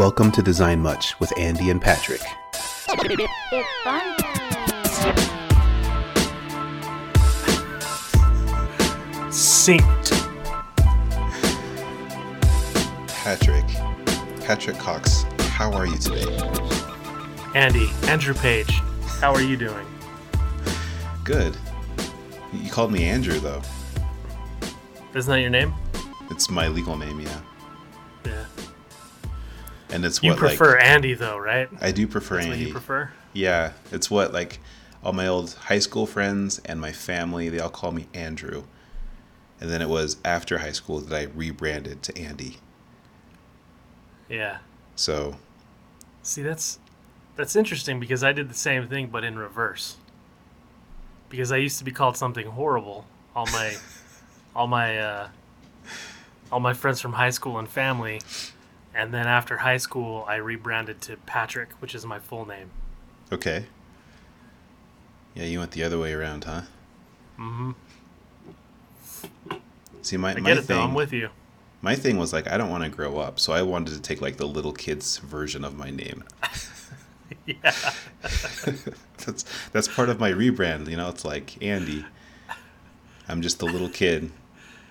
Welcome to Design Much with Andy and Patrick. It's fun Synced. Patrick, Patrick Cox, how are you today? Andy, Andrew Page, how are you doing? Good. You called me Andrew though. Isn't that your name? It's my legal name, yeah. And it's You what prefer like Andy though, right? I do prefer That's what Andy. you prefer? Yeah, it's what like all my old high school friends and my family they all call me Andrew. And then it was after high school that I rebranded to Andy. Yeah. So See, that's that's interesting because I did the same thing but in reverse. Because I used to be called something horrible. All my all my uh all my friends from high school and family. And then after high school, I rebranded to Patrick, which is my full name. okay. Yeah, you went the other way around, huh? Mm Mhm. See, my, I my get it thing, though. I'm with you. my thing was like I don't want to grow up, so I wanted to take like the little kids version of my name. Yeah. that's that's part of my rebrand. You know, it's like Andy. I'm just a little kid.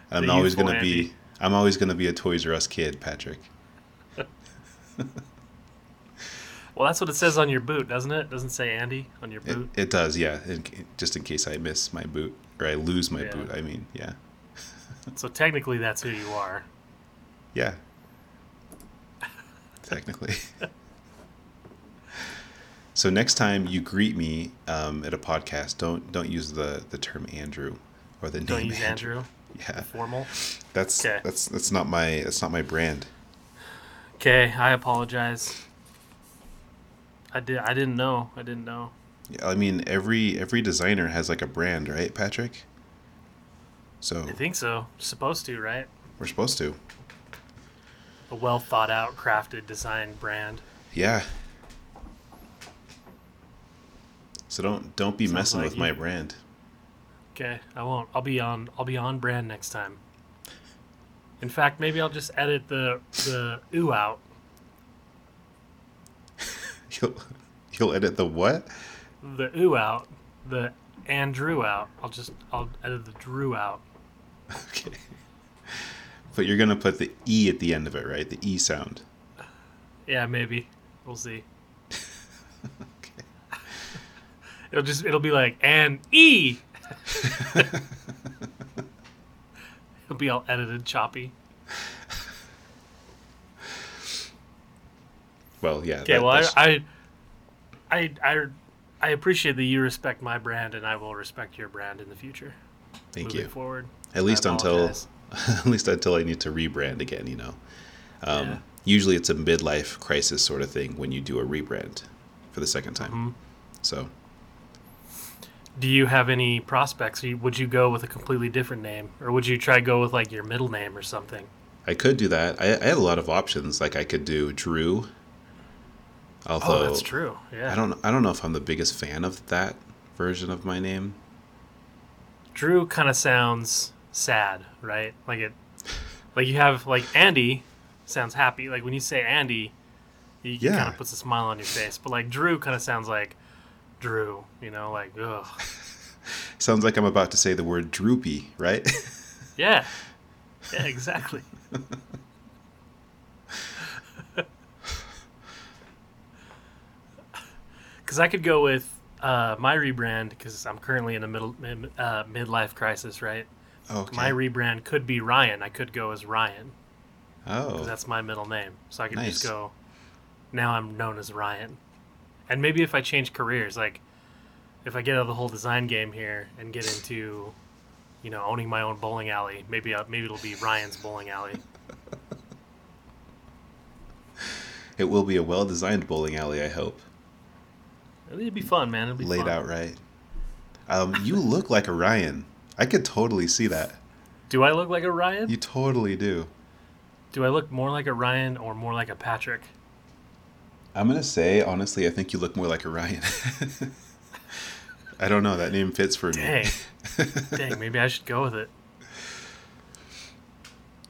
I'm The always gonna be. I'm always gonna be a Toys R Us kid, Patrick. Well, that's what it says on your boot, doesn't it? Doesn't say Andy on your It, boot. it does, yeah. In, just in case I miss my boot or I lose my Yeah. boot. I mean, yeah, So technically, that's who you are. yeah. Technically. so next time you greet me um, at a podcast, don't don't use the the term Andrew or the Don't name use Andrew. Yeah, Formal. that's that's that's not my that's not my brand. Okay, I apologize. I did. I didn't know. I didn't know. Yeah, I mean, every every designer has like a brand, right, Patrick? So I think so. Supposed to, right? we're supposed to. A well thought out, crafted design brand. Yeah. So don't don't be Sounds messing like with my brand. Okay, I won't. I'll be on. I'll be on brand next time. In fact, maybe I'll just edit the the ooh out. You'll you'll edit the what? The ooh out. The Andrew out. I'll just. I'll edit the Drew out. Okay. But you're gonna put the e at the end of it, right? The e sound. Yeah, maybe. We'll see. Okay. It'll just. It'll be like and e. It'll be all edited, choppy. Well, yeah. Okay, that- well, I, that's- I, I, I, I appreciate that you respect my brand, and I will respect your brand in the future. thank moving you. forward. At least until at least until I need to rebrand again, you know. Um, Yeah. Usually it's a midlife crisis sort of thing when you do a rebrand for the second time. Mhm. So Do you have any prospects? Would you go with a completely different name, or would you try go with like your middle name or something? I could do that. I, I had a lot of options. Like I could do Drew. Oh, Although oh, that's true. Yeah, I don't I don't know if I'm the biggest fan of that version of my name. Drew kind of sounds sad, right? Like it, like you have like Andy sounds happy. Like when you say Andy, you Yeah. kind of puts a smile on your face. But like Drew kind of sounds like Drew. You know, like ugh. Sounds like I'm about to say the word droopy, right? Yeah. Yeah, exactly. Because I could go with uh, my rebrand because I'm currently in a middle uh, midlife crisis, right? okay. My rebrand could be Ryan. I could go as Ryan oh. that's my middle name. So I could just Nice. go. Now I'm known as Ryan, and maybe if I change careers, like if I get out of the whole design game here and get into, you know, owning my own bowling alley, maybe maybe it'll be Ryan's bowling alley. It will be a well-designed bowling alley, I hope. It'll be fun, man. It'll be fun. Laid fun. out right. Um, you look like a Ryan. I could totally see that. Do I look like a Ryan? You totally do. Do I look more like a Ryan or more like a Patrick? I'm gonna say honestly, I think you look more like Orion. I don't know. That name fits for Dang. me. Dang, maybe I should go with it.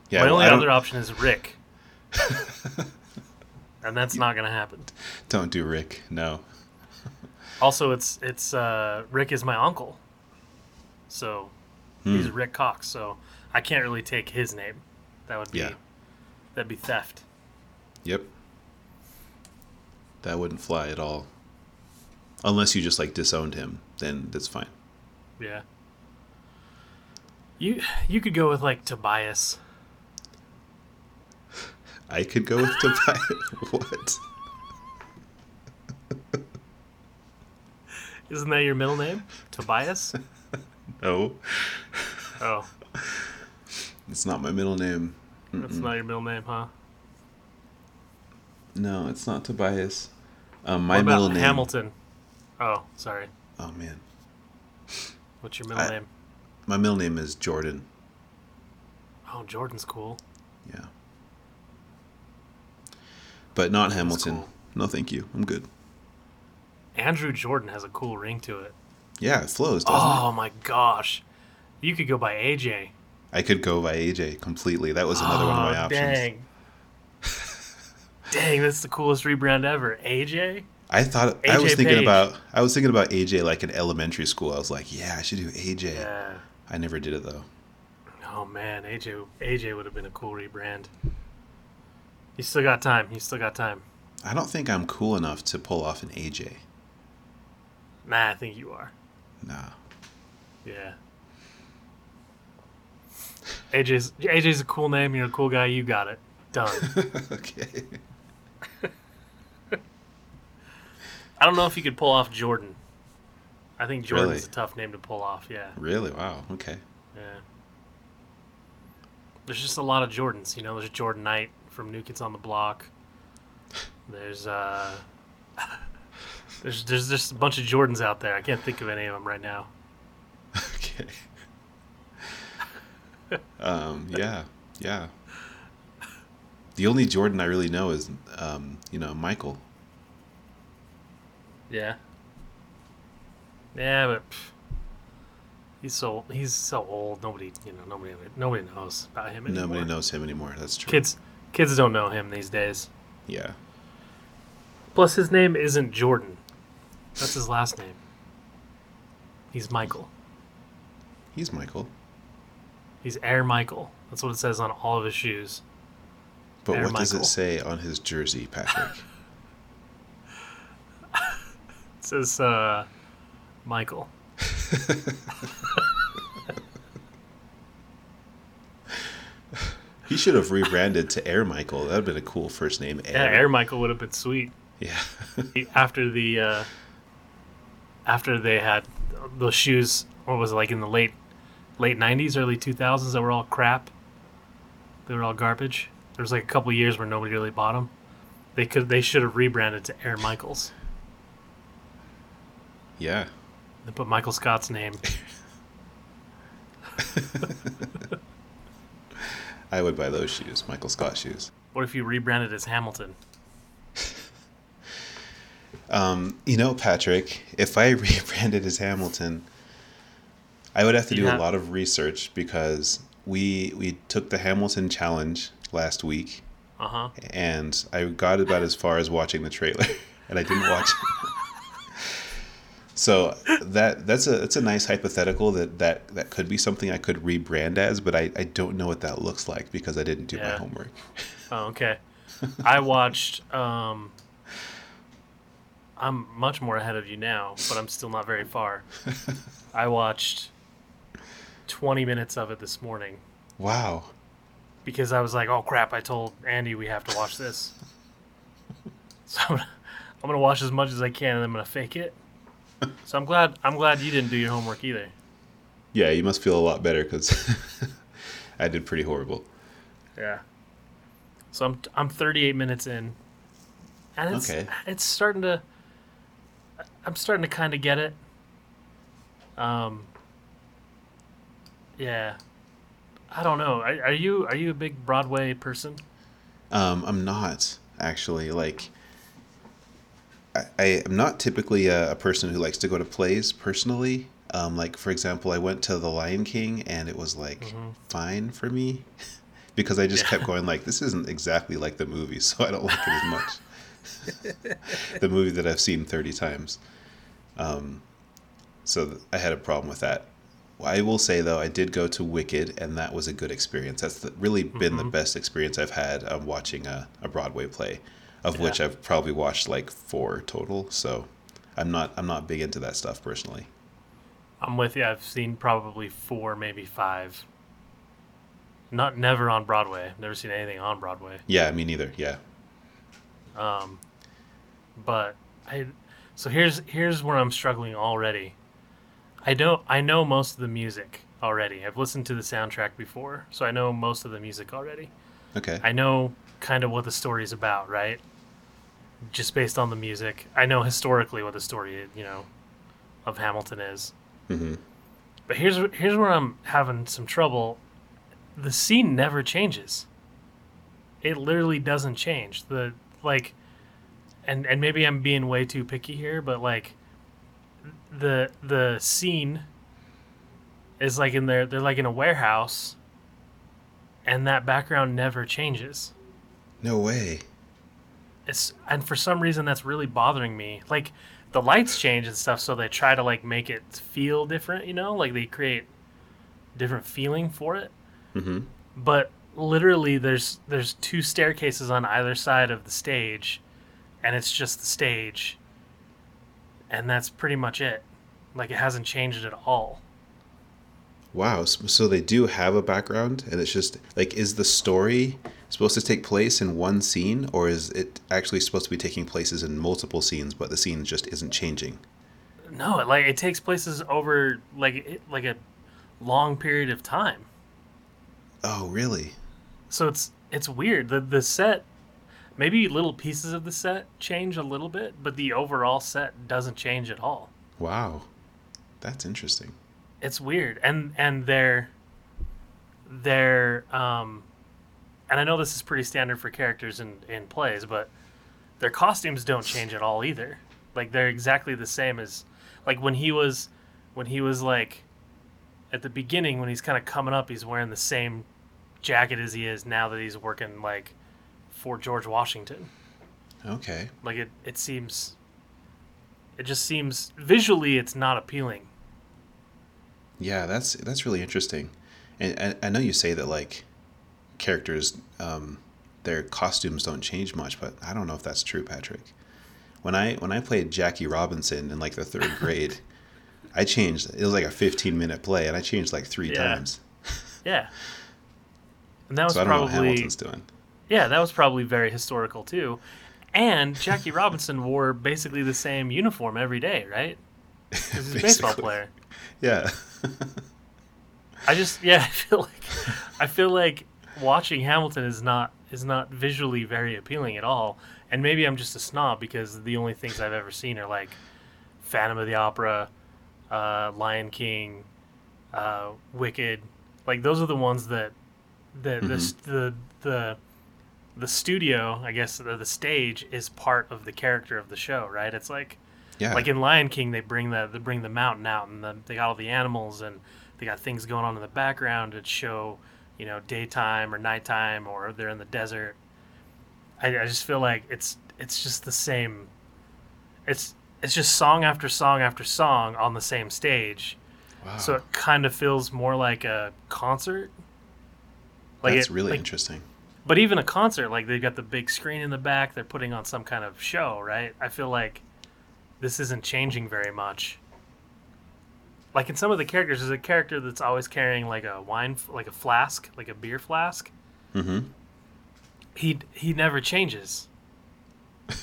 yeah. my well, only other option is Rick. and that's not gonna happen. Don't do Rick. No. Also, it's it's uh, Rick is my uncle, so he's Hmm. Rick Cox. So I can't really take his name. That would be Yeah. that'd be theft. Yep. That wouldn't fly at all. Unless you just like disowned him, then that's fine. Yeah. You you could go with like Tobias. I could go with Tobias. what? Isn't that your middle name? Tobias? No, Oh, it's not my middle name. that's not your middle name, huh? No, it's not Tobias. Um, my what about middle name. Hamilton? Oh, sorry. Oh man, What's your middle I- name? my middle name is Jordan. Oh, Jordan's cool. Yeah. But not Hamilton. cool. No, thank you. I'm good. Andrew Jordan has a cool ring to it. Yeah, it flows, doesn't Oh my gosh. You could go by AJ. I could go by AJ completely. That was another one of my Oh, options. Dang. Dang, that's the coolest rebrand ever. AJ? I thought I was thinking Page. about I was thinking about AJ like in elementary school. I was like, yeah, I should do AJ. Yeah. I never did it though. Oh man, AJ AJ would have been a cool rebrand. You still got time. You still got time. I don't think I'm cool enough to pull off an AJ. Nah, I think you are. Nah. Yeah. AJ's AJ's a cool name. You're a cool guy. You got it. Done. okay. I don't know if you could pull off Jordan. I think Jordan's Really? a tough name to pull off. Yeah. Really? Wow. Okay. Yeah. There's just a lot of Jordans. You know, there's Jordan Knight from New Kids on the Block. There's uh, there's there's just a bunch of Jordans out there. I can't think of any of them right now. Okay. um, yeah, yeah. The only Jordan I really know is, um, you know, Michael. Yeah. Yeah, but pff, he's so he's so old. Nobody you know nobody nobody knows about him anymore. Nobody knows him anymore. That's true. Kids kids don't know him these days. Yeah. Plus, his name isn't Jordan. That's his last name. He's Michael. He's Michael. He's Air Michael. That's what it says on all of his shoes. But Air what does it say on his jersey, Patrick? It says uh, Michael. he should have rebranded to Air Michael. That would have been a cool first name. Air. Yeah, Air Michael would have been sweet. Yeah. After the uh, after they had those shoes. What was it like in the late late '90s, early 2000s that were all crap. They were all garbage. There was like a couple years where nobody really bought them. They could they should have rebranded to Air Michaels. Yeah. They put Michael Scott's name. I would buy those shoes, Michael Scott shoes. What if you rebranded as Hamilton? Um, you know, Patrick, if I rebranded as Hamilton, I would have to You do have- a lot of research because we we took the Hamilton challenge last week, Uh huh. and I got about as far as watching the trailer, and I didn't watch. So that that's a that's a nice hypothetical that that that could be something I could rebrand as, but I I don't know what that looks like because I didn't do my homework. Oh, okay. I watched. Um, I'm much more ahead of you now, but I'm still not very far. I watched 20 minutes of it this morning Wow. because I was like, "Oh crap!" I told Andy we have to watch this, so I'm gonna watch as much as I can, and I'm gonna fake it. So I'm glad I'm glad you didn't do your homework either. Yeah, you must feel a lot better because I did pretty horrible. Yeah. So I'm I'm 38 minutes in, and it's Okay. it's starting to. I'm starting to kind of get it. Um. Yeah. I don't know. Are, are you are you a big Broadway person? Um, I'm not actually like. I, I am not typically a, a person who likes to go to plays personally. Um, like for example, I went to The Lion King and it was like fine for me, because I just kept going like this isn't exactly like the movie, so I don't like it as much. the movie that I've seen 30 times. Um, so th- I had a problem with that. I will say though, I did go to Wicked, and that was a good experience. That's the, really been the best experience I've had um, watching a, a Broadway play, of which I've probably watched like four total. So I'm not I'm not big into that stuff personally. I'm with you. I've seen probably four, maybe five. Not never on Broadway. Never seen anything on Broadway. Yeah, me neither. Yeah. Um, but I, so here's here's where I'm struggling already. I don't I know most of the music already. I've listened to the soundtrack before, so I know most of the music already. Okay. I know kind of what the story's about, right? Just based on the music. I know historically what the story, you know, of Hamilton is. hmm But here's here's where I'm having some trouble. The scene never changes. It literally doesn't change. The like and and maybe I'm being way too picky here, but like the the scene is like in there they're like in a warehouse and that background never changes. No way. It's and for some reason that's really bothering me. Like the lights change and stuff, so they try to like make it feel different. You know, like they create different feeling for it. hmm But literally, there's there's two staircases on either side of the stage, and it's just the stage. And that's pretty much it. Like it hasn't changed at all. Wow. So they do have a background, and it's just like, is the story supposed to take place in one scene, or is it actually supposed to be taking places in multiple scenes, but the scene just isn't changing? No, like it takes places over like like a long period of time. Oh, really? So it's it's weird. The the set maybe little pieces of the set change a little bit, but the overall set doesn't change at all. Wow. That's interesting. It's weird. And and they're they're um and I know this is pretty standard for characters in in plays, but their costumes don't change at all either. Like they're exactly the same as like when he was when he was like at the beginning when he's kind of coming up, he's wearing the same jacket as he is now that he's working like for George Washington. Okay. Like it it seems it just seems visually it's not appealing. Yeah, that's that's really interesting. And, and I know you say that like characters, um, their costumes don't change much, but I don't know if that's true, Patrick. When I when I played Jackie Robinson in like the third grade, I changed. It was like a 15 minute play, and I changed like three Yeah. times. Yeah. And that was So I don't know what probably Hamilton's doing. Yeah, that was probably very historical too. And Jackie Robinson wore basically the same uniform every day, right? 'Cause he's a baseball player. Yeah. I just yeah, I feel like I feel like watching Hamilton is not is not visually very appealing at all. And maybe I'm just a snob because the only things I've ever seen are like Phantom of the Opera, uh, Lion King, uh, Wicked. Like those are the ones that that the, s- the the the studio, I guess, the, the stage is part of the character of the show, right? It's like yeah. like in Lion King, they bring the they bring the mountain out, and the, they got all the animals, and they got things going on in the background to show, you know, daytime or nighttime, or they're in the desert. I, I just feel like it's it's just the same. It's it's just song after song after song on the same stage, wow. so it kind of feels more like a concert. Like that's it- really like- interesting. but even a concert, like they've got the big screen in the back, they're putting on some kind of show, right? I feel like this isn't changing very much. Like in some of the characters, there's a character that's always carrying like a wine, like a flask, like a beer flask. hmm He he never changes.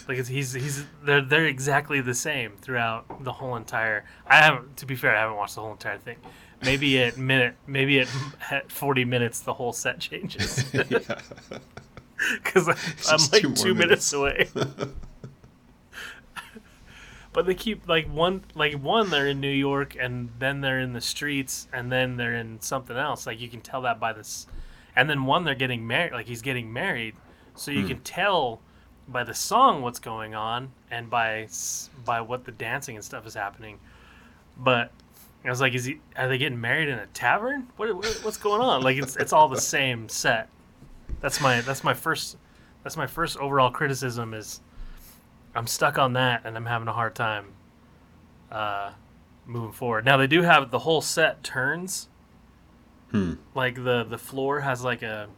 Like it's, he's he's they're they're exactly the same throughout the whole entire. I haven't, to be fair, I haven't watched the whole entire thing. Maybe at minute, maybe at, at forty minutes, the whole set changes. because I'm just like two more minutes, away. But they keep like one, like one, they're in New York, and then they're in the streets, and then they're in something else. Like you can tell that by this, and then one they're getting married. Like he's getting married, so you hmm. can tell by the song what's going on, and by by what the dancing and stuff is happening. But I was like, is he? Are they getting married in a tavern? What, what what's going on? Like it's it's all the same set. That's my that's my first that's my first overall criticism is I'm stuck on that, and I'm having a hard time uh, moving forward. Now they do have the whole set turns. Hmm. Like the the floor has like a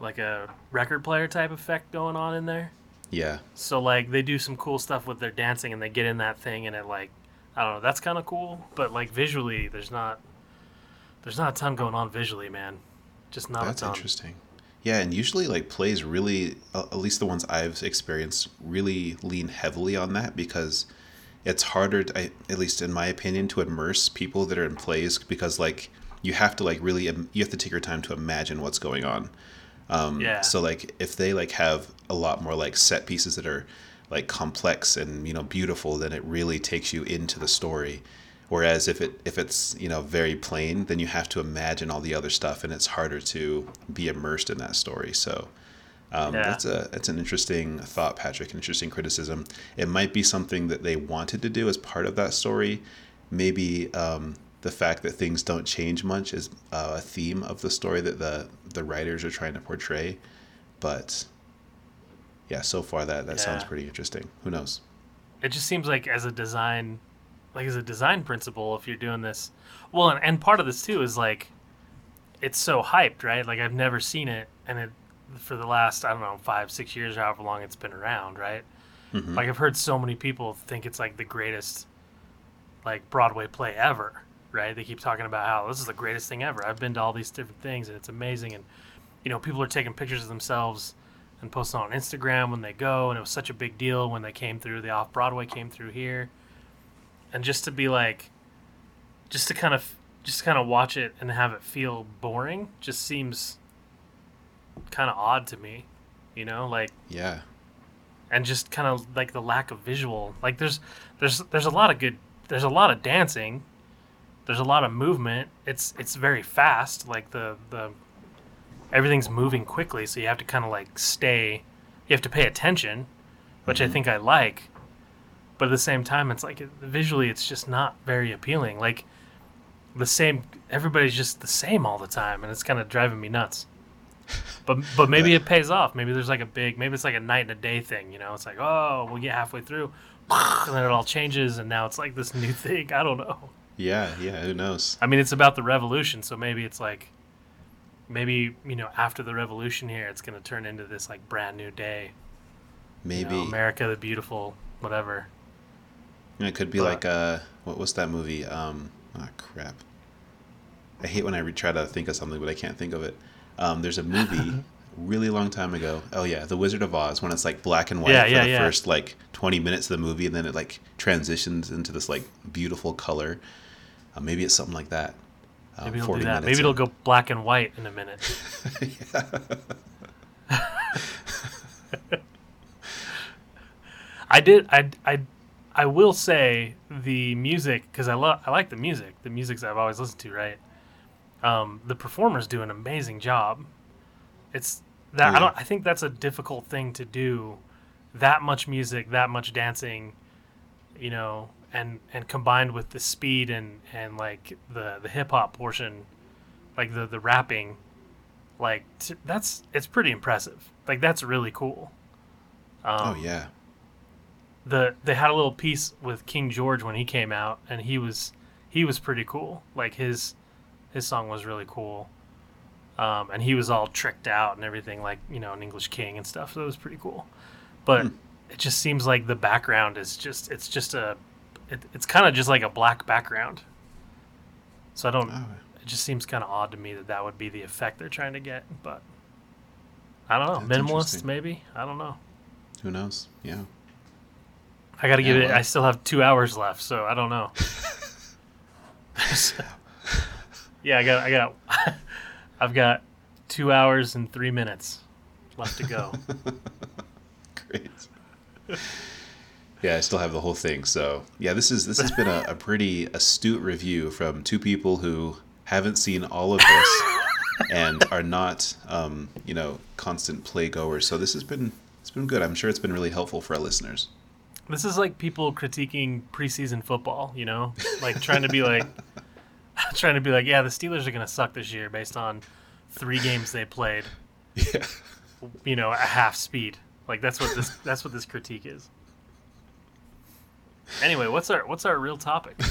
like a record player type effect going on in there. Yeah. So like they do some cool stuff with their dancing, and they get in that thing, and it like I don't know, that's kind of cool. But like visually, there's not there's not a ton going on visually, man. Just not That's interesting. Yeah, and usually like plays really, at least the ones I've experienced, really lean heavily on that because it's harder, to, I, at least in my opinion, to immerse people that are in plays because like you have to like really, you have to take your time to imagine what's going on. Um, Yeah. So like if they like have a lot more like set pieces that are like complex and you know beautiful, then it really takes you into the story. Whereas if it if it's you know very plain, then you have to imagine all the other stuff, and it's harder to be immersed in that story. So um, Yeah. that's a that's an interesting thought, Patrick. An interesting criticism. It might be something that they wanted to do as part of that story. Maybe um, the fact that things don't change much is uh, a theme of the story that the the writers are trying to portray. But yeah, so far that that sounds pretty interesting. Who knows? it just seems like as a design like as a design principle if you're doing this well and, and part of this too is like it's so hyped right? Like i've never seen it and it for the last i don't know five six years however long it's been around right? Mhm. like i've heard so many people think it's like the greatest like broadway play ever right? They keep talking about how this is the greatest thing ever. I've been to all these different things and it's amazing and you know people are taking pictures of themselves and posting on instagram when they go and it was such a big deal when they came through the off broadway came through here and just to be like just to kind of just kind of watch it and have it feel boring just seems kind of odd to me you know like Yeah. and just kind of like the lack of visual. Like there's there's there's a lot of good there's a lot of dancing. There's a lot of movement. It's it's very fast. Like the the everything's moving quickly so you have to kind of like stay you have to pay attention which i mm-hmm. think i like but at the same time it's like visually it's just not very appealing. Like the same everybody's just the same all the time and it's kind of driving me nuts. But but maybe it pays off. Maybe there's like a big maybe it's like a night and a day thing you know? It's like oh we'll get halfway through and then it all changes and now it's like this new thing. I don't know. Yeah. Yeah. Who knows? i mean it's about the revolution so maybe it's like maybe you know after the revolution here it's going to turn into this like brand new day. You Maybe. Know, america the beautiful whatever And it could be But- like uh, what was that movie? Um, ah, crap. I hate when I re- try to think of something, but I can't think of it. Um, there's a movie really long time ago. Oh yeah, The Wizard of Oz. When it's like black and white Yeah, for yeah, the yeah. first like 20 minutes of the movie, and then it like transitions into this like beautiful color. Uh, maybe it's something like that. Um, maybe it'll do that maybe it'll in. go black and white in a minute I did. I, I, I will say the music because I love. I like the music. The music's I've always listened to. Right. Um, the performers do an amazing job. It's that Oh, I don't. I think that's a difficult thing to do. That much music, that much dancing, you know, and and combined with the speed and and like the the hip hop portion, like the the rapping, like t- that's it's pretty impressive. Like that's really cool. Um, Oh yeah. The they had a little piece with King George when he came out, and he was he was pretty cool. Like his his song was really cool, um, and he was all tricked out and everything, like you know, an English king and stuff. So it was pretty cool. But it just seems like the background is just it's just a it, it's kind of just like a black background. So I don't. Oh, It just seems kind of odd to me that that would be the effect they're trying to get, but. I don't know. That's Minimalist, maybe. I don't know. who knows? Yeah. I got to give it. I still have two hours left, so I don't know. yeah, I got. I got. I've got two hours and three minutes left to go. Great. yeah, I still have the whole thing. So yeah, this is this has been a, a pretty astute review from two people who haven't seen all of this and are not, um, you know, constant playgoers. So this has been it's been good. I'm sure it's been really helpful for our listeners. This is like people critiquing preseason football. You know, like trying to be like, trying to be like, yeah, the Steelers are gonna suck this year based on three games they played. Yeah. You know, at half speed. Like that's what this that's what this critique is. Anyway, what's our what's our real topic?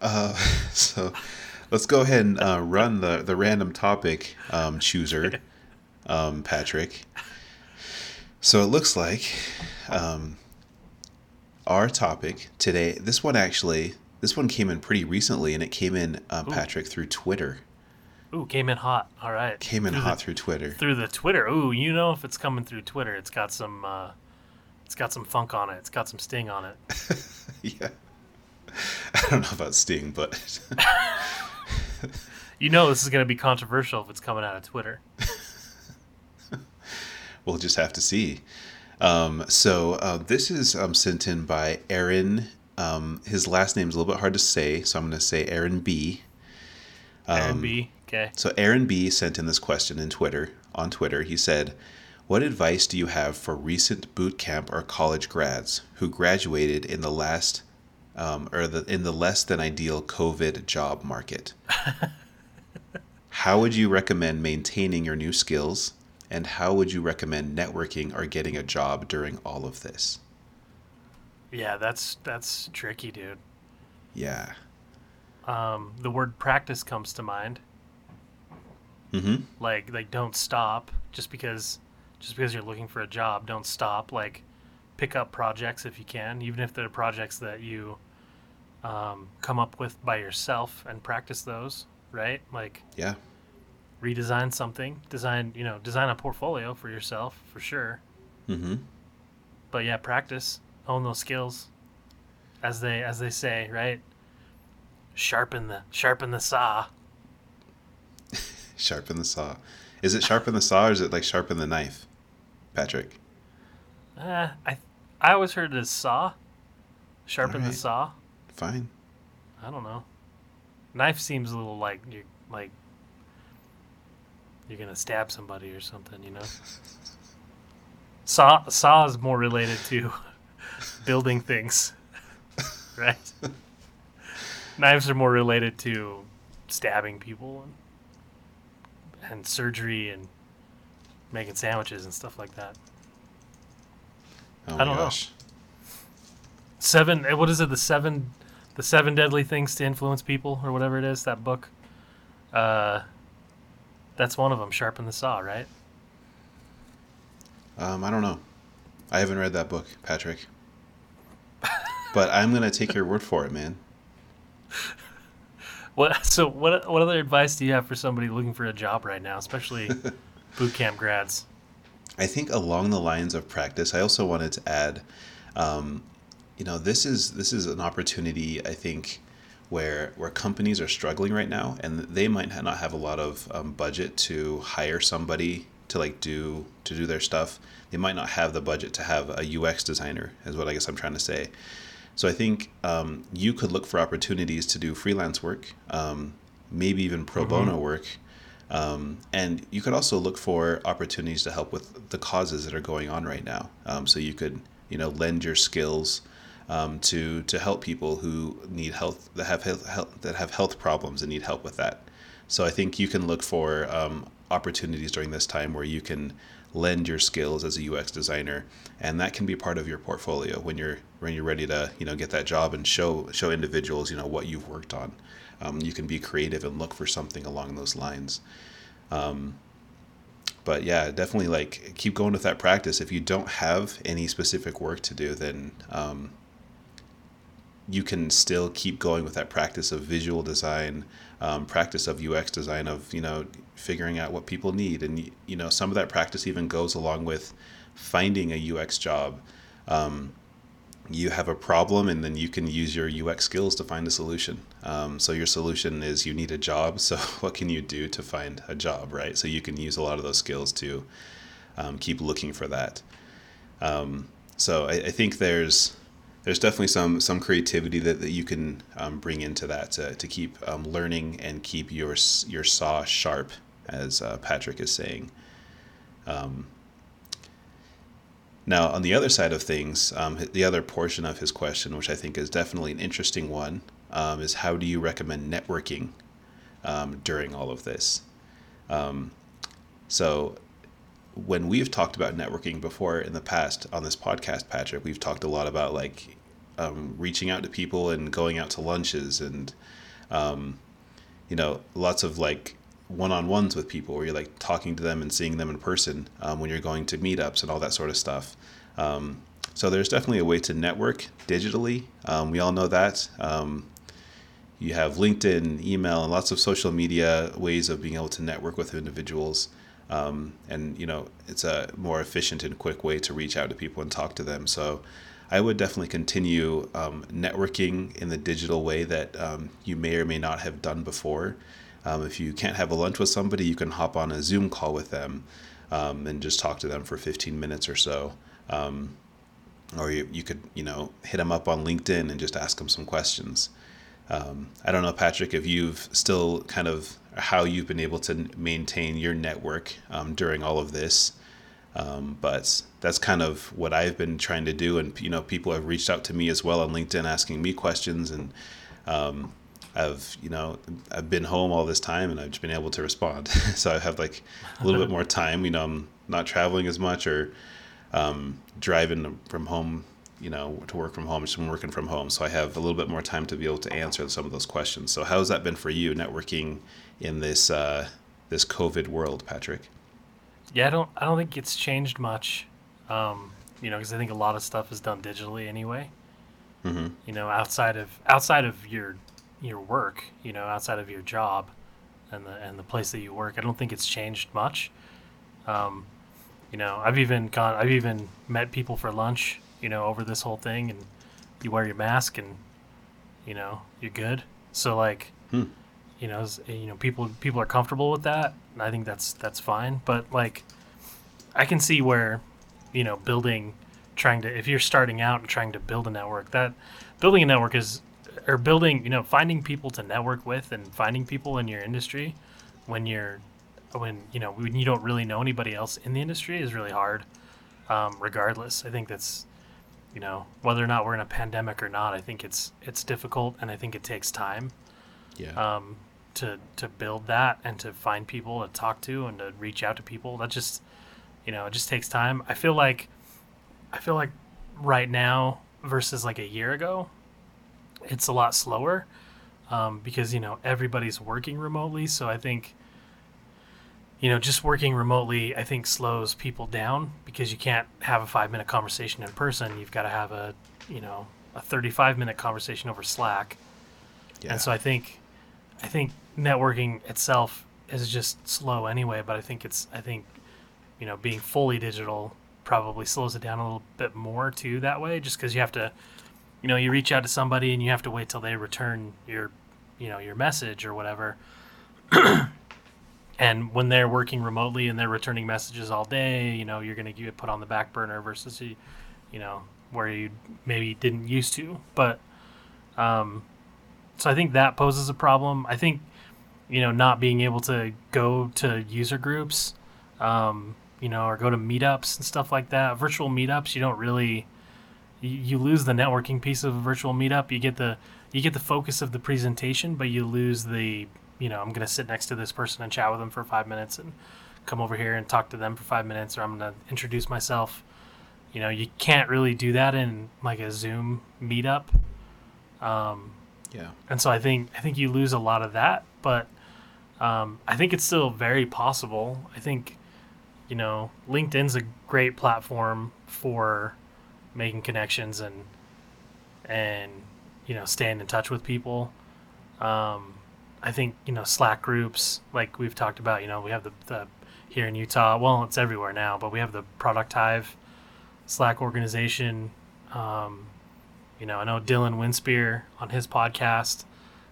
Uh, so let's go ahead and uh, run the, the random topic um, chooser, um, Patrick. So it looks like um, our topic today, this one actually, this one came in pretty recently and it came in, uh, Patrick, through Twitter. Ooh, came in hot. All right. Came in Through hot the, through Twitter. through the Twitter. Ooh, you know if it's coming through Twitter, it's got some uh, it's got some funk on it. It's got some sting on it. yeah. I don't know about Sting, but You know this is going to be controversial if it's coming out of Twitter. we'll just have to see. Um, so uh, this is um, sent in by Aaron. Um, his last name is a little bit hard to say, so I'm going to say Aaron B. Aaron Um, B. Okay. So Aaron B sent in this question in Twitter. On Twitter, he said, "What advice do you have for recent boot camp or college grads who graduated in the last, um, or the in the less than ideal COVID job market? how would you recommend maintaining your new skills, and how would you recommend networking or getting a job during all of this?" Yeah, that's that's tricky, dude. Yeah. Um, the word practice comes to mind. Mm-hmm. Like like don't stop just because just because you're looking for a job. Don't stop. Like pick up projects if you can, even if they're projects that you um, come up with by yourself and practice those. Right? Like Yeah. Redesign something, design you know design a portfolio for yourself for sure. Mm-hmm. But yeah, practice, hone those skills, as they as they say, right? Sharpen the sharpen the saw. Sharpen the saw. Is it sharpen the saw or is it like sharpen the knife, Patrick? Uh, I I always heard it as saw. Sharpen the saw. Fine. I don't know. Knife seems a little like you like you're gonna stab somebody or something, you know. Saw saw is more related to building things, right? Knives are more related to stabbing people and and surgery and making sandwiches and stuff like that. Oh I don't know. Seven. eh, What is it? The seven, the seven deadly things to influence people, or whatever it is. That book. Uh, that's one of them. Sharpen the saw, right? Um, I don't know. I haven't read that book, Patrick. but I'm gonna take your word for it, man. What? So what? What other advice do you have for somebody looking for a job right now, especially boot camp grads? I think along the lines of practice, I also wanted to add, um, you know, this is this is an opportunity. I think where where companies are struggling right now, and they might not have a lot of um, budget to hire somebody to like do to do their stuff. They might not have the budget to have a UX designer, is what I guess I'm trying to say. So I think um, you could look for opportunities to do freelance work, um, maybe even pro bono work, um, and you could also look for opportunities to help with the causes that are going on right now. Um, so you could, you know, lend your skills um, to to help people who need health that have health, health that have health problems and need help with that. So I think you can look for um, opportunities during this time where you can lend your skills as a UX designer, and that can be part of your portfolio when you're when you're ready to you know get that job and show show individuals you know what you've worked on. Um, you can be creative and look for something along those lines. Um, but yeah, definitely like keep going with that practice. If you don't have any specific work to do, then um, you can still keep going with that practice of visual design, um, practice of UX design, of you know figuring out what people need, and you know some of that practice even goes along with finding a UX job. Um, you have a problem, and then you can use your UX skills to find a solution. Um, so your solution is you need a job. So what can you do to find a job, right? So you can use a lot of those skills to um, keep looking for that. Um, so I, I think there's there's definitely some some creativity that, that you can um, bring into that to, to keep um, learning and keep your your saw sharp, as uh, Patrick is saying. Um, now, on the other side of things, um, the other portion of his question, which I think is definitely an interesting one, um, is how do you recommend networking um, during all of this? So, when we've talked about networking before in the past on this podcast, Patrick, we've talked a lot about like um, reaching out to people and going out to lunches and, um, you know, lots of like one-on-ones with people where you're like talking to them and seeing them in person um, when you're going to meetups and all that sort of stuff. Um, so there's definitely a way to network digitally. Um, we all know that. Um, you have LinkedIn, email, and lots of social media ways of being able to network with individuals. Um, and you know, it's a more efficient and quick way to reach out to people and talk to them. So I would definitely continue um, networking in the digital way that um, you may or may not have done before. Um, if you can't have a lunch with somebody, you can hop on a Zoom call with them um, and just talk to them for 15 minutes or so. Um, or you, you could, you know, hit them up on LinkedIn and just ask them some questions. Um, I don't know, Patrick, if you've still kind of how you've been able to maintain your network during all of this. Um, but that's kind of what I've been trying to do. And, you know, people have reached out to me as well on LinkedIn asking me questions. And um, I've, you know, I've been home all this time and I've just been able to respond. so I have like a little bit more time. You know, I'm not traveling as much or um, driving from home you know, to work from home. Just working from home, so I have a little bit more time to be able to answer some of those questions. So, how's that been for you, networking in this uh, this COVID world, Patrick? Yeah, I don't I don't think it's changed much. Um, you know, because I think a lot of stuff is done digitally anyway. Mm-hmm. You know, outside of outside of your your work, you know, outside of your job and the and the place that you work, I don't think it's changed much. Um, you know, I've even gone, I've even met people for lunch you know, over this whole thing, and you wear your mask, and you know, you're good. So like, Hmm. You know, you know, people people are comfortable with that, and I think that's that's fine. But like, I can see where, you know, building, trying to if you're starting out and trying to build a network, that building a network is, or building, you know, finding people to network with and finding people in your industry when you're when you know when you don't really know anybody else in the industry is really hard um, regardless i think that's you know whether or not we're in a pandemic or not i think it's it's difficult and i think it takes time Yeah. um, to to build that and to find people to talk to and to reach out to people that just you know it just takes time. I feel like i feel like right now versus like a year ago it's a lot slower um, because you know everybody's working remotely. So i think you know just working remotely i think slows people down because you can't have a five minute conversation in person. You've got to have a you know a 35 minute conversation over slack. Yeah. and so I think, I think networking itself is just slow anyway. But I think it's, I think, you know, being fully digital probably slows it down a little bit more too that way. Just because you have to, you know, you reach out to somebody and you have to wait till they return your, you know, your message or whatever. and when they're working remotely and they're returning messages all day, you know, you're going to get put on the back burner versus you, you know, where you maybe didn't used to. But, um, so I think that poses a problem. I think, you know, not being able to go to user groups, um, you know, or go to meetups and stuff like that. Virtual meetups, you don't really, you, lose the networking piece of a virtual meetup. You get the, you get the focus of the presentation, but you lose the, you know, I'm going to sit next to this person and chat with them for five minutes and come over here and talk to them for five minutes, or I'm going to introduce myself. You know, you can't really do that in like a Zoom meetup. Um, yeah. and so I think I think you lose a lot of that, but um, I think it's still very possible. I think you know LinkedIn's a great platform for making connections and and you know staying in touch with people. Um, I think you know Slack groups like we've talked about. You know we have the, the here in Utah. Well, it's everywhere now, but we have the Product Hive Slack organization. Um, you know, I know Dylan Winspear on his podcast.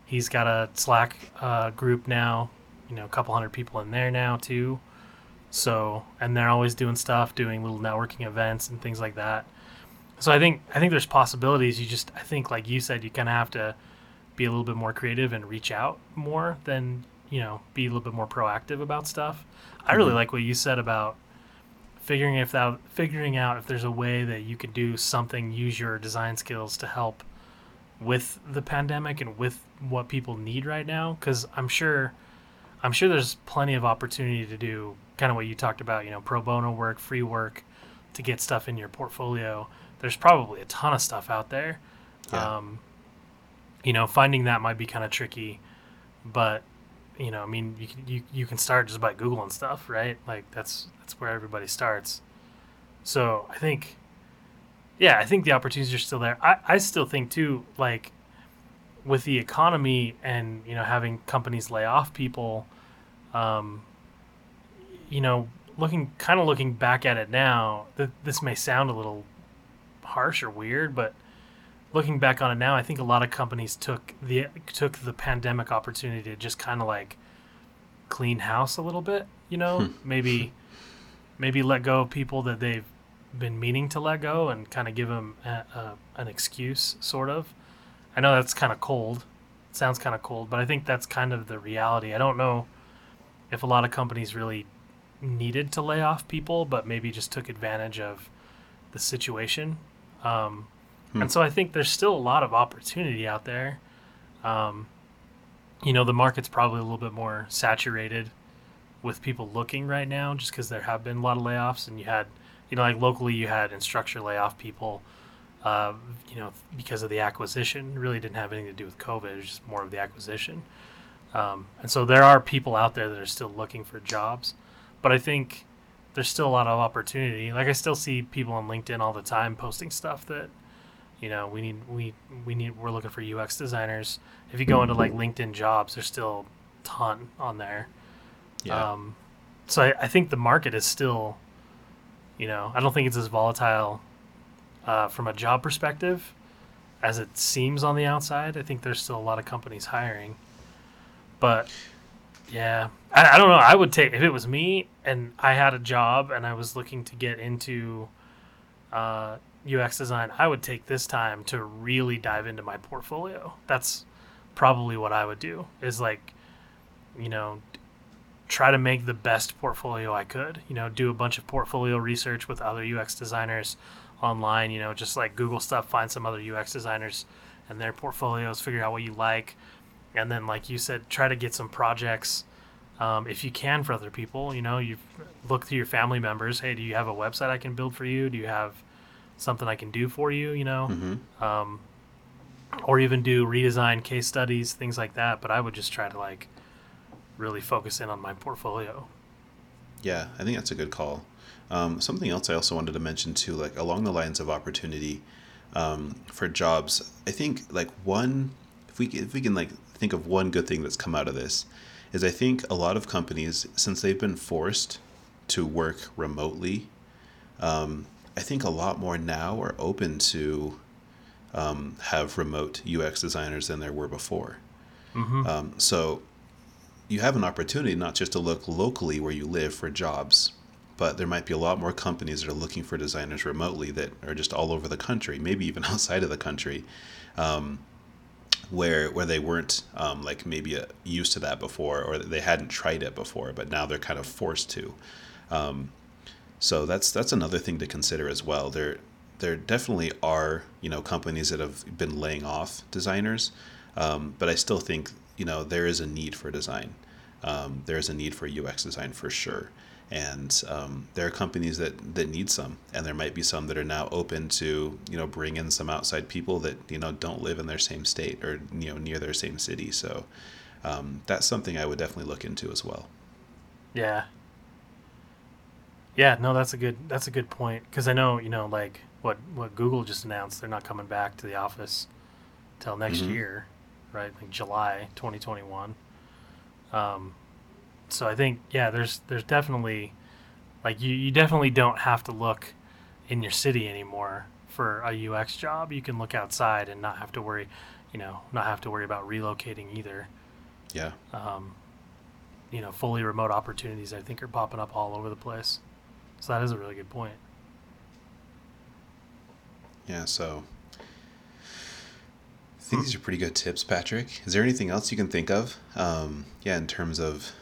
He's got a Slack uh, group now. You know, a couple hundred people in there now too. So, and they're always doing stuff, doing little networking events and things like that. So I think I think there's possibilities. You just I think like you said, you kind of have to be a little bit more creative and reach out more than you know be a little bit more proactive about stuff. I really mm-hmm. like what you said about figuring if that figuring out if there's a way that you could do something use your design skills to help with the pandemic and with what people need right now because i'm sure i'm sure there's plenty of opportunity to do kind of what you talked about, you know, pro bono work, free work to get stuff in your portfolio. There's probably a ton of stuff out there. Yeah. Um, you know, finding that might be kind of tricky, but you know, I mean, you can you, you can start just by googling stuff, right? Like that's that's where everybody starts. So I think, yeah, I think the opportunities are still there. I I still think too, like with the economy and you know having companies lay off people, um, you know, looking kind of looking back at it now, th- this may sound a little harsh or weird, but looking back on it now, I think a lot of companies took the took the pandemic opportunity to just kind of like clean house a little bit. You know, maybe maybe let go of people that they've been meaning to let go and kind of give them a, a, an excuse, sort of. I know that's kind of cold. It sounds kind of cold, but I think that's kind of the reality. I don't know if a lot of companies really needed to lay off people, but maybe just took advantage of the situation. Um, And so I think there's still a lot of opportunity out there. Um, you know, the market's probably a little bit more saturated with people looking right now, just because there have been a lot of layoffs, and you had, you know, like locally, you had Instructure layoff people. Uh, you know, because of the acquisition, It really didn't have anything to do with COVID. It was just more of the acquisition. Um, and so there are people out there that are still looking for jobs, but I think there's still a lot of opportunity. Like I still see people on LinkedIn all the time posting stuff that, you know, we need we we need we're looking for UX designers. If you go into like LinkedIn jobs, there's still a ton on there. Yeah. Um, so I, I think the market is still, you know, I don't think it's as volatile uh, from a job perspective as it seems on the outside. I think there's still a lot of companies hiring, but yeah, I, I don't know. I would take if it was me and I had a job and I was looking to get into uh, UX design. I would take this time to really dive into my portfolio. That's probably what I would do. Is like, you know, try to make the best portfolio I could. You know, do a bunch of portfolio research with other UX designers online. You know, just like Google stuff, find some other UX designers and their portfolios, figure out what you like, and then, like you said, try to get some projects. Um, if you can for other people, you know, you look through your family members. Hey, do you have a website I can build for you? Do you have something I can do for you? You know, Mhm. um, or even do redesign case studies, things like that. But I would just try to like really focus in on my portfolio. Yeah, I think that's a good call. Um, something else I also wanted to mention too, like along the lines of opportunity um, for jobs. I think like one, if we if we can like think of one good thing that's come out of this, is I think a lot of companies since they've been forced to work remotely, um, I think a lot more now are open to um, have remote UX designers than there were before. Mm-hmm. Um, so you have an opportunity not just to look locally where you live for jobs, but there might be a lot more companies that are looking for designers remotely that are just all over the country, maybe even outside of the country, um, where where they weren't um, like maybe uh, used to that before, or they hadn't tried it before, but now they're kind of forced to. Um, so that's that's another thing to consider as well. There there definitely are you know companies that have been laying off designers, um, but I still think you know there is a need for design. Um, there is a need for UX design for sure, and um, there are companies that that need some, and there might be some that are now open to you know bring in some outside people that you know don't live in their same state or you know near their same city. So um, that's something I would definitely look into as well. Yeah. Yeah, no, that's a good that's a good point because I know you know like what what Google just announced they're not coming back to the office till next Mhm. year, right? Like July 2021. Um, so I think yeah, there's there's definitely like you you definitely don't have to look in your city anymore for a UX job. You can look outside and not have to worry, you know, not have to worry about relocating either Yeah. um, you know, fully remote opportunities I think are popping up all over the place. So that is a really good point. Yeah, so I think these are pretty good tips, Patrick. Is there anything else you can think of? Um, yeah, in terms of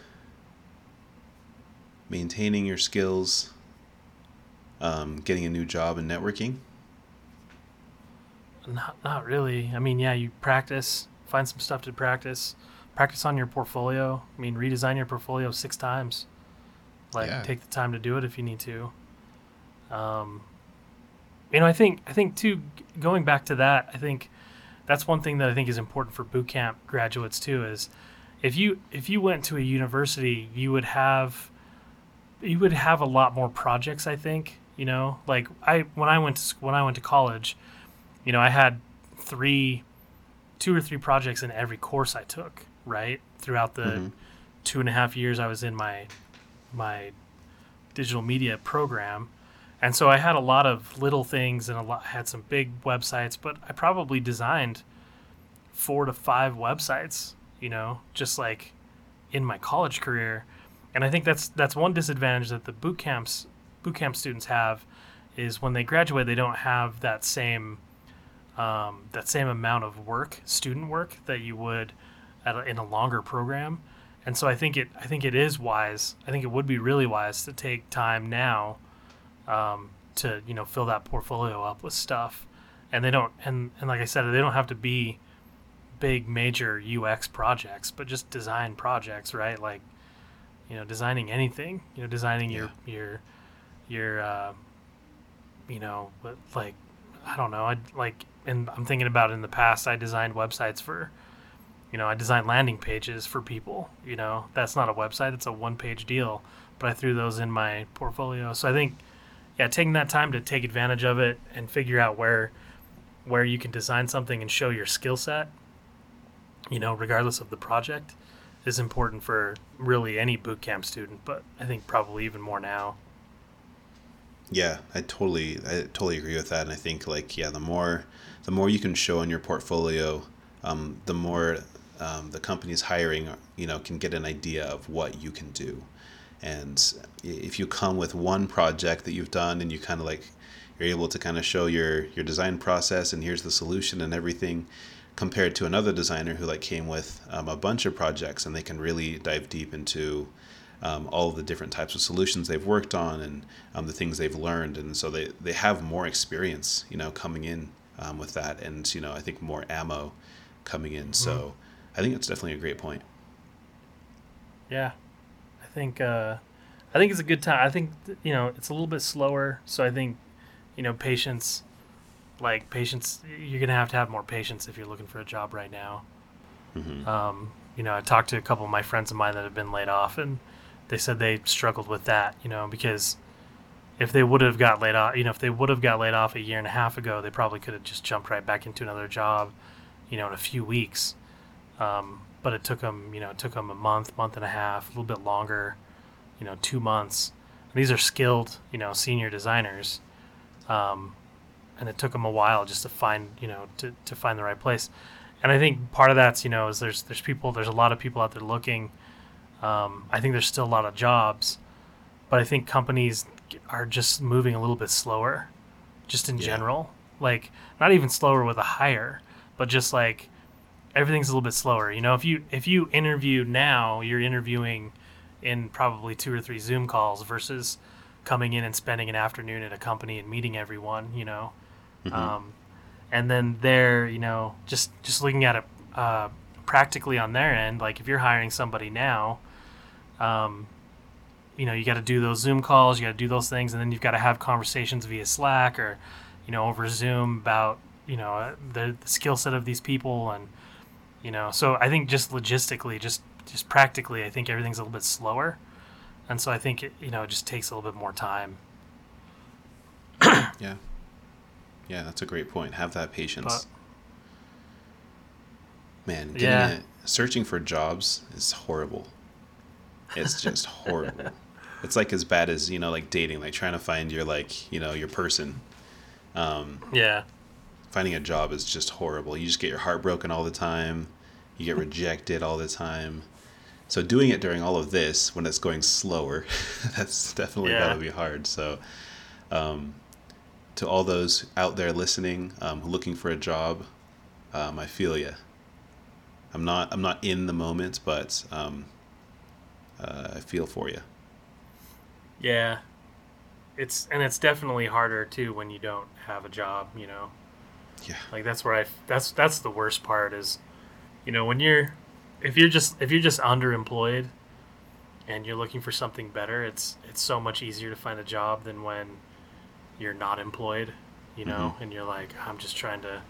maintaining your skills, um, getting a new job, and networking. Not not really. I mean, yeah, you practice, find some stuff to practice, practice on your portfolio. I mean, redesign your portfolio six times. Like Yeah. take the time to do it if you need to. Um, you know, I think I think too. Going back to that, I think that's one thing that I think is important for boot camp graduates too. Is if you if you went to a university, you would have you would have a lot more projects. I think you know, like I when I went to when I went to college, you know, I had three, two or three projects in every course I took. Right throughout the Mhm. two and a half years I was in my my digital media program. And so I had a lot of little things and a lot had some big websites, but I probably designed four to five websites, you know, just like in my college career. And I think that's that's one disadvantage that the boot camps boot camp students have is when they graduate they don't have that same um, that same amount of work, student work that you would a, in a longer program. And so I think it I think it is wise. I think it would be really wise to take time now um, to you know fill that portfolio up with stuff. And they don't and and like I said, they don't have to be big major UX projects, but just design projects, right? Like you know, designing anything. You know, designing your your your uh, you know, like I don't know. I like and I'm thinking about in the past. I designed websites for you know, I designed landing pages for people. You know, that's not a website; it's a one-page deal. But I threw those in my portfolio. So I think, yeah, taking that time to take advantage of it and figure out where where you can design something and show your skill set, you know, regardless of the project, is important for really any boot camp student. But I think probably even more now. Yeah, I totally, I totally agree with that. And I think like, yeah, the more, the more you can show in your portfolio, um, the more um, the companies hiring, you know, can get an idea of what you can do. And if you come with one project that you've done and you kind of like, you're able to kind of show your your design process and here's the solution and everything, compared to another designer who like came with um, a bunch of projects and they can really dive deep into um, all of the different types of solutions they've worked on and um, the things they've learned. And so they, they have more experience you know coming in um, with that and you know i think more ammo coming in. So i think it's definitely a great point. Yeah, I think uh, I think it's a good time. I think you know it's a little bit slower, so I think you know patience, like patience, you're gonna have to have more patience if you're looking for a job right now. Mhm. Um, you know, I talked to a couple of my friends of mine that have been laid off, and they said they struggled with that. You know, because if they would have got laid off, you know, if they would have got laid off a year and a half ago, they probably could have just jumped right back into another job, you know, in a few weeks. Um, but it took them, you know, it took them a month, month and a half, a little bit longer, you know, two months. And these are skilled, you know, senior designers, um, and it took them a while just to find, you know, to, to find the right place. And I think part of that's, you know, is there's there's people, there's a lot of people out there looking. Um, I think there's still a lot of jobs, but I think companies are just moving a little bit slower, just in Yeah. general. Like not even slower with a hire, but just like everything's a little bit slower. You know, if you if you interview now, you're interviewing in probably two or three Zoom calls versus coming in and spending an afternoon at a company and meeting everyone. You know, um, and then they're you know just just looking at it uh, practically on their end. Like if you're hiring somebody now, um, you know you got to do those Zoom calls, you got to do those things, and then you've got to have conversations via Slack or you know over Zoom about you know uh, the, the skill set of these people and you know so i think just logistically just just practically i think everything's a little bit slower. And so i think it you know it just takes a little bit more time. Yeah yeah that's a great point have that patience But- man getting Yeah. it, searching for jobs is horrible it's just horrible it's like as bad as you know like dating like trying to find your like you know your person um, yeah finding a job is just horrible. You just get your heart broken all the time. You get rejected all the time. So doing it during all of this when it's going slower, that's definitely Yeah. gotta be hard. So um, to all those out there listening, um, looking for a job, um, I feel you. I'm not I'm not in the moment, but um, uh, I feel for you. yeah it's and it's definitely harder too when you don't have a job you know Yeah. like that's where i that's that's the worst part is you know when you're if you're just if you're just underemployed and you're looking for something better, it's it's so much easier to find a job than when you're not employed, you know, and you're like, I'm just trying to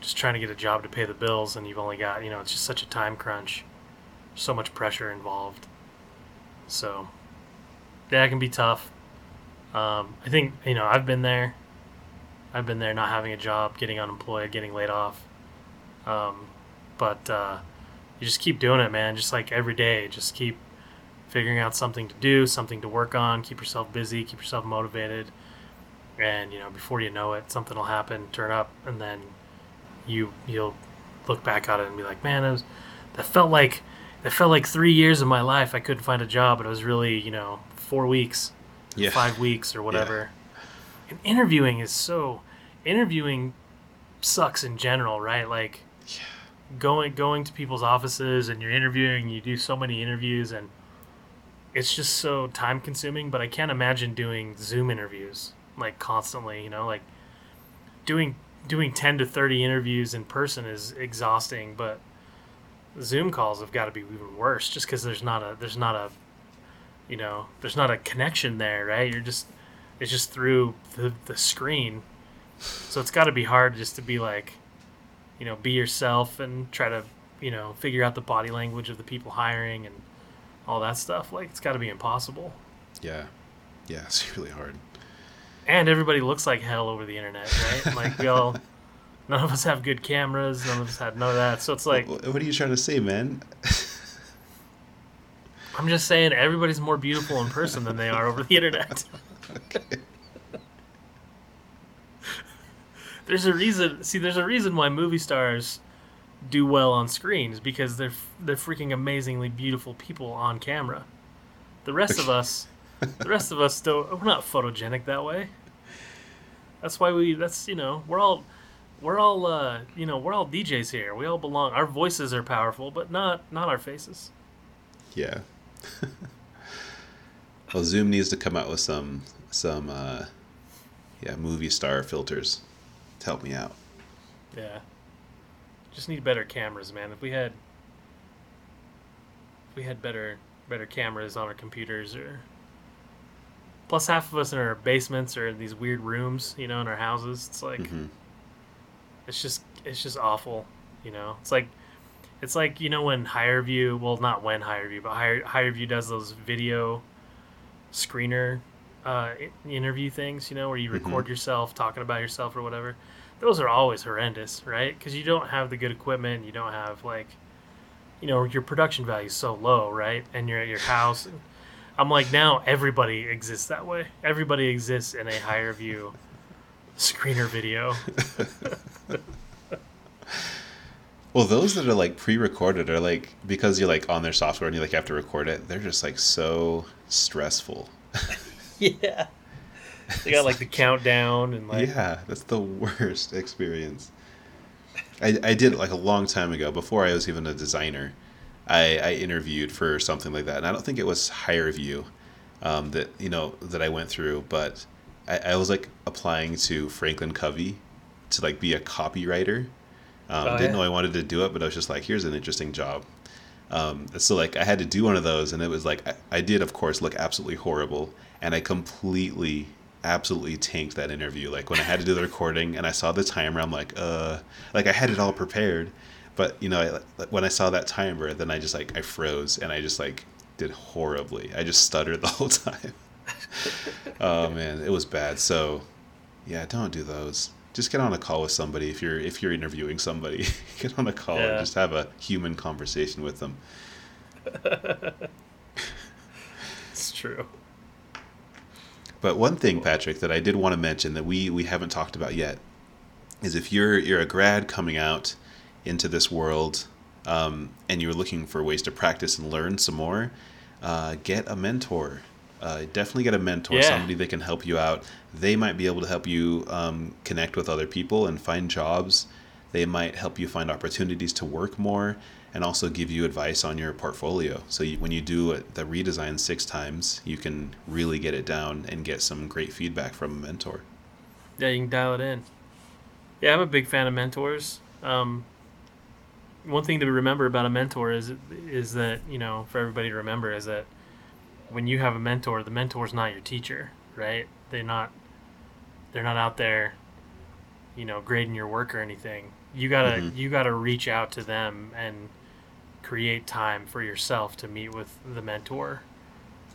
just trying to get a job to pay the bills and you've only got, you know, it's just such a time crunch. So much pressure involved. So that can be tough. Um, I think, you know, I've been there. I've been there not having a job, getting unemployed, getting laid off. Um, but uh, you just keep doing it, man. Just like every day, just keep figuring out something to do, something to work on, keep yourself busy, keep yourself motivated. And, you know, before you know it, something will happen, turn up, and then you you'll look back at it and be like, man, it was that felt like that felt like three years of my life. I couldn't find a job, but it was really you know four weeks, Yeah. five weeks or whatever. And interviewing is so interviewing sucks in general, right? Like going going to people's offices and you're interviewing, you do so many interviews and it's just so time consuming, but I can't imagine doing Zoom interviews like constantly, you know, like doing doing 10 to 30 interviews in person is exhausting, but Zoom calls have got to be even worse just cuz there's not a there's not a you know, there's not a connection there, right? You're just it's just through the, the screen. So it's got to be hard just to be like, you know, be yourself and try to, you know, figure out the body language of the people hiring and all that stuff. Like, it's got to be impossible. Yeah. Yeah, it's really hard. And everybody looks like hell over the internet, right? like, we all, none of us have good cameras. None of us had none of that. So it's like, what are you trying to say, man? I'm just saying everybody's more beautiful in person than they are over the internet. there's a reason. See, there's a reason why movie stars do well on screens because they're they're freaking amazingly beautiful people on camera. The rest of us, the rest of us don't. We're not photogenic that way. That's why we. That's you know we're all. We're all, uh, you know, we're all DJs here. We all belong. Our voices are powerful, but not not our faces. Yeah. well, Zoom needs to come out with some some uh, yeah movie star filters to help me out. Yeah. Just need better cameras, man. If we had if we had better better cameras on our computers or plus half of us in our basements or in these weird rooms, you know, in our houses, it's like Mhm. it's just it's just awful, you know. It's like it's like, you know, when HireVue, well not when HireVue, but Hire, HireVue does those video screener uh, interview things, you know, where you record yourself talking about yourself or whatever. Those are always horrendous, right? Because you don't have the good equipment, you don't have like, you know, your production value is so low, right? And you're at your house. And I'm like, now everybody exists that way. Everybody exists in a HireVue screener video. Well, those that are like pre-recorded are like because you're like on their software and you like have to record it. They're just like so stressful. yeah. They got like the countdown and like yeah, that's the worst experience. I, I did it like a long time ago before I was even a designer. I, I interviewed for something like that, and I don't think it was HireVue um, that you know that I went through, but I, I was like applying to Franklin Covey to like be a copywriter. Um, Oh, didn't yeah. know I wanted to do it, but I was just like, here's an interesting job. Um, so like I had to do one of those, and it was like I, I did, of course, look absolutely horrible, and I completely, absolutely tanked that interview. Like when I had to do the recording, and I saw the timer, I'm like, uh, like I had it all prepared, but you know, I, when I saw that timer, then I just like I froze, and I just like did horribly. I just stuttered the whole time. oh man, it was bad. So yeah, don't do those. Just get on a call with somebody if you're if you're interviewing somebody. get on a call and just have a human conversation with them. it's true. But one thing, Patrick, that I did want to mention that we we haven't talked about yet is if you're you're a grad coming out into this world um, and you're looking for ways to practice and learn some more, uh, get a mentor. Uh, definitely get a mentor, Yeah. somebody that can help you out. They might be able to help you um, connect with other people and find jobs. They might help you find opportunities to work more and also give you advice on your portfolio. So you, when you do the redesign six times, you can really get it down and get some great feedback from a mentor. Yeah, you can dial it in. Yeah, I'm a big fan of mentors. Um, one thing to remember about a mentor is is that you know for everybody to remember is that when you have a mentor, the mentor's not your teacher, right? They're not they're not out there, you know, grading your work or anything. You gotta Mhm. you gotta reach out to them and create time for yourself to meet with the mentor,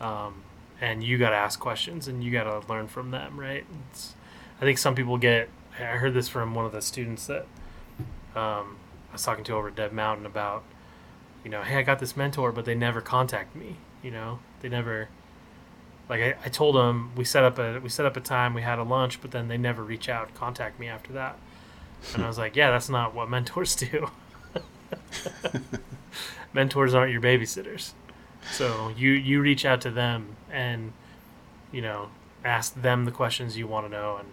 um, and you gotta ask questions and you gotta learn from them, right? It's, I think some people get. I heard this from one of the students that um, I was talking to over at Dev Mountain about, you know, hey, I got this mentor, but they never contact me. You know, they never. Like I, I told them, we set up a we set up a time, we had a lunch, but then they never reach out, contact me after that. And I was like, yeah, that's not what mentors do. mentors aren't your babysitters. So you you reach out to them and you know ask them the questions you want to know and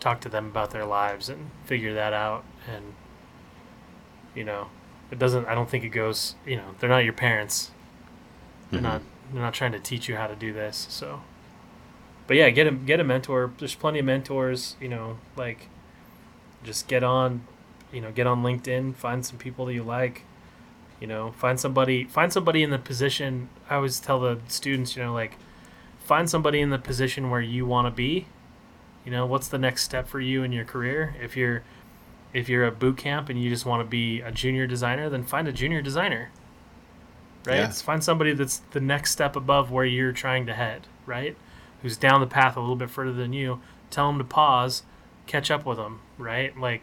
talk to them about their lives and figure that out and you know it doesn't I don't think it goes you know they're not your parents they're Mhm. not they're not trying to teach you how to do this so but yeah get a get a mentor there's plenty of mentors you know like just get on you know get on linkedin find some people that you like you know find somebody find somebody in the position i always tell the students you know like find somebody in the position where you want to be. You know what's the next step for you in your career? If you're if you're at boot camp and you just want to be a junior designer then find a junior designer right? Yeah. find somebody that's the next step above where you're trying to head right? Who's down the path a little bit further than you tell them to pause catch up with them right? Like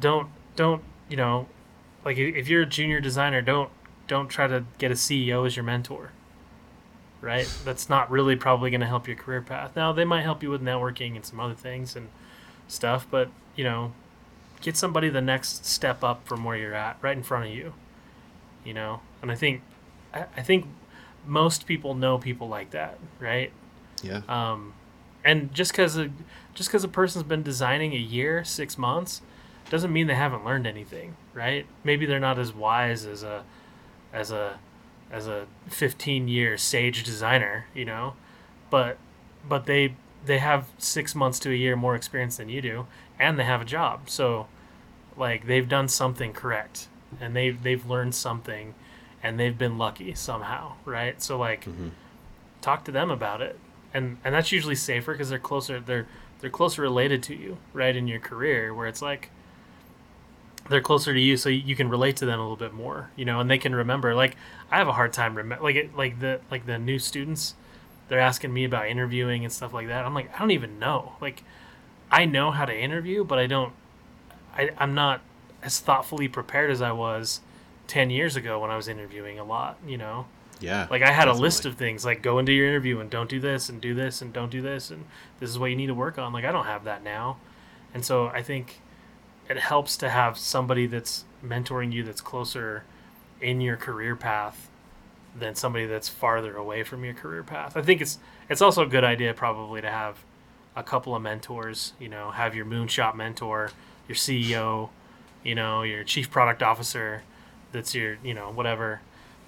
don't don't you know like if you're a junior designer don't don't try to get a ceo as your mentor right? That's not really probably going to help your career path. Now they might help you with networking and some other things and stuff but you know get somebody the next step up from where you're at right in front of you you know? And i think i, I think most people know people like that right? Yeah. um, and just because a, just because a person's been designing a year, six months, doesn't mean they haven't learned anything, right? Maybe they're not as wise as a as a as a 15 year sage designer, you know, but but they they have six months to a year more experience than you do, and they have a job, so like they've done something correct, and they've they've learned something, and they've been lucky somehow, right? So like Mhm. talk to them about it and and that's usually safer because they're closer they're they're closer related to you right in your career where it's like they're closer to you so you can relate to them a little bit more you know and they can remember like i have a hard time remember like it, like the like the new students they're asking me about interviewing and stuff like that i'm like i don't even know like i know how to interview but i don't I, i'm not as thoughtfully prepared as i was 10 years ago when i was interviewing a lot you know Yeah. like I had a list of things like go into your interview and don't do this and do this and don't do this and this is what you need to work on. Like I don't have that now. And so I think it helps to have somebody that's mentoring you that's closer in your career path than somebody that's farther away from your career path. I think it's it's also a good idea probably to have a couple of mentors, you know, have your moonshot mentor, your CEO, you know, your chief product officer that's your, you know, whatever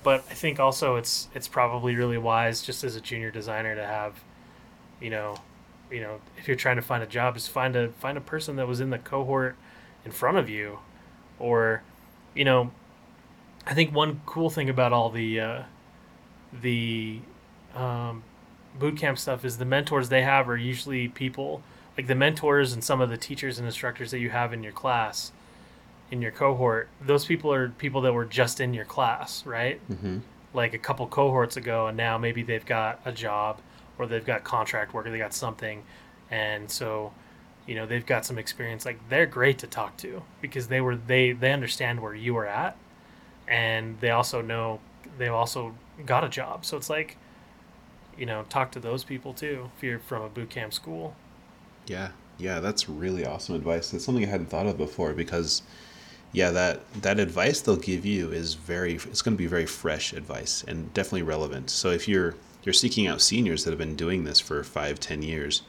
but I think also it's it's probably really wise just as a junior designer to have, you know, you know, if you're trying to find a job, is find a find a person that was in the cohort in front of you, or, you know, I think one cool thing about all the uh, the um, stuff is the mentors they have are usually people like the mentors and some of the teachers and instructors that you have in your class in your cohort those people are people that were just in your class right? Mhm. like a couple cohorts ago and now maybe they've got a job or they've got contract work or they got something. And so you know they've got some experience. Like they're great to talk to because they were they they understand where you were at. And they also know they've also got a job. So it's like you know talk to those people too if you're from a boot camp school. Yeah, yeah, that's really awesome advice. That's something I hadn't thought of before because, yeah, that that advice they'll give you is very. It's going to be very fresh advice and definitely relevant. So if you're you're seeking out seniors that have been doing this for five, ten years,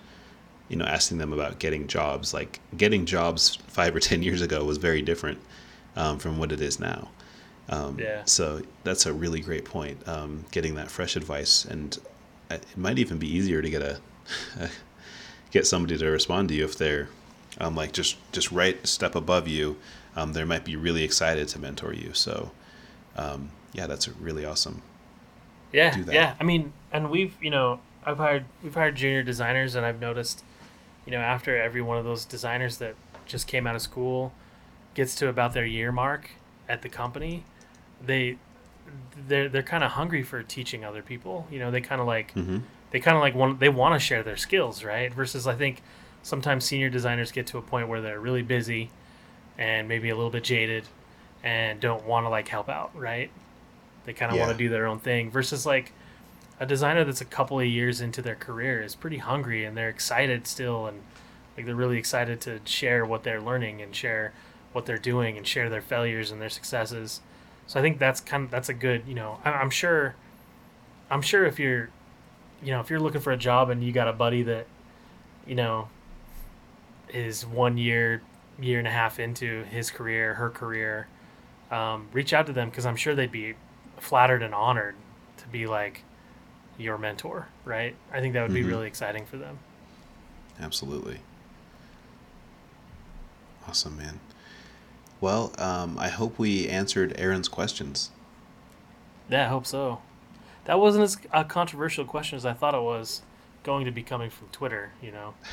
you know, asking them about getting jobs, like getting jobs five or ten years ago was very different um, from what it is now. Um, Yeah. So that's a really great point. Um, getting that fresh advice, and it might even be easier to get a get somebody to respond to you if they're um, like just just right step above you um, they might be really excited to mentor you. So, um, yeah, that's really awesome. Yeah, yeah. I mean, and we've you know I've hired we've hired junior designers, and I've noticed, you know, after every one of those designers that just came out of school gets to about their year mark at the company, they they're they're kind of hungry for teaching other people. You know, they kind of like hmm they kind of like want they want to share their skills, right? Versus I think sometimes senior designers get to a point where they're really busy and maybe a little bit jaded and don't want to like help out, right? They kind of want to do their own thing versus like a designer that's a couple of years into their career is pretty hungry and they're excited still and like they're really excited to share what they're learning and share what they're doing and share their failures and their successes. So I think that's kind of that's a good, you know, I- I'm sure I'm sure if you're you know, if you're looking for a job and you got a buddy that, you know, is one year, year and a half into his career, her career, um, reach out to them because I'm sure they'd be flattered and honored to be like your mentor, right? I think that would be Mhm. really exciting for them. Absolutely. Awesome, man. Well, um, I hope we answered Aaron's questions. Yeah, I hope so. That wasn't as a controversial question as I thought it was going to be coming from Twitter, you know.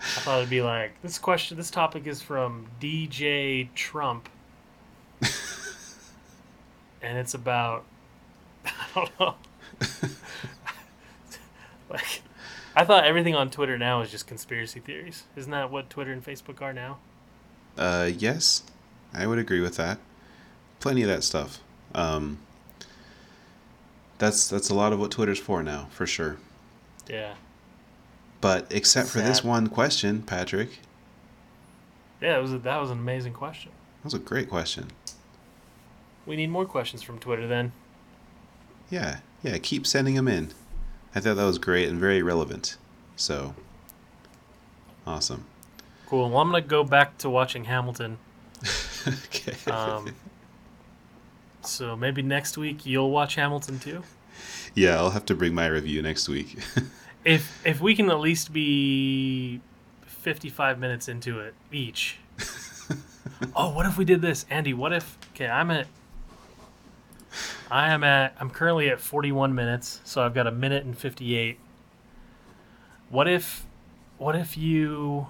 I thought it'd be like this question this topic is from DJ Trump. and it's about I don't know. like I thought everything on Twitter now is just conspiracy theories. Isn't that what Twitter and Facebook are now? Uh, yes, I would agree with that. Plenty of that stuff. Um, that's that's a lot of what Twitter's for now, for sure. Yeah. But except for this one question, Patrick, Yeah, it was a, that was an amazing question. that was a great question. We need more questions from Twitter then. Yeah, yeah, keep sending them in. I thought that was great and very relevant. So, awesome. Cool. Well, I'm gonna go back to watching Hamilton. okay. Um, so maybe next week you'll watch Hamilton too. yeah, I'll have to bring my review next week. If if we can at least be 55 minutes into it each. oh, what if we did this, Andy? What if? Okay, I'm at. I am at. I'm currently at 41 minutes, so I've got a minute and 58. What if? What if you?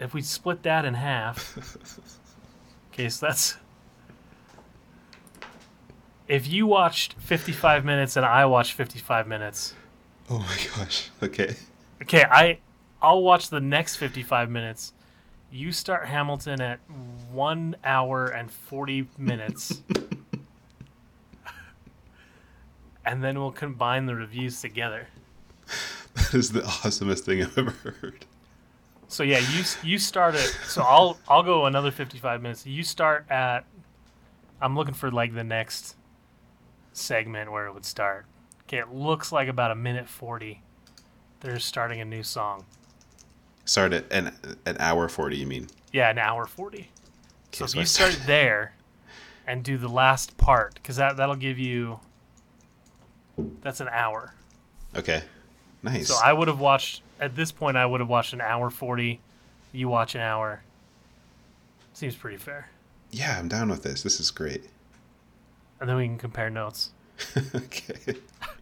If we split that in half. Okay, so that's. If you watched 55 minutes and I watched 55 minutes, oh my gosh. Okay. Okay, I I'll watch the next 55 minutes. You start Hamilton at 1 hour and 40 minutes. and then we'll combine the reviews together. That is the awesomest thing I've ever heard. So yeah, you you start at so I'll I'll go another 55 minutes. You start at I'm looking for like the next segment where it would start. Okay, it looks like about a minute 40. They're starting a new song. Start at an, an hour 40, you mean? Yeah, an hour 40. So if I you start there and do the last part, because that, that'll give you. That's an hour. Okay. Nice. So I would have watched, at this point, I would have watched an hour 40. You watch an hour. Seems pretty fair. yeah, I'm down with this. This is great. And then we can compare notes. okay.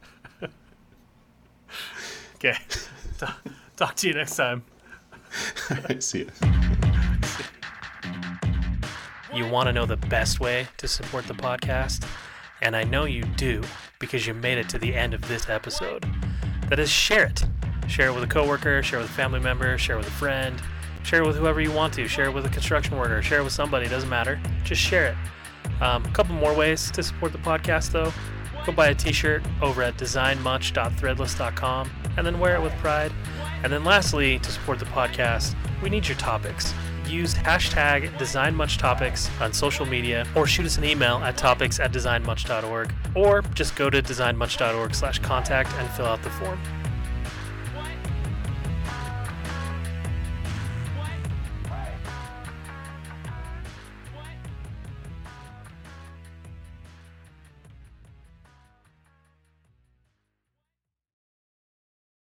Okay. Talk to you next time. See ya. You want to know the best way to support the podcast? And I know you do because you made it to the end of this episode. That is, share it. Share it with a coworker, share it with a family member, share it with a friend, share it with whoever you want to, share it with a construction worker, share it with somebody, doesn't matter. Just share it. Um, a couple more ways to support the podcast, though. Go buy a t shirt over at designmuch.threadless.com and then wear it with pride. And then lastly, to support the podcast, we need your topics. Use hashtag DesignMuchTopics on social media or shoot us an email at topics at designmuch.org or just go to designmuch.org slash contact and fill out the form.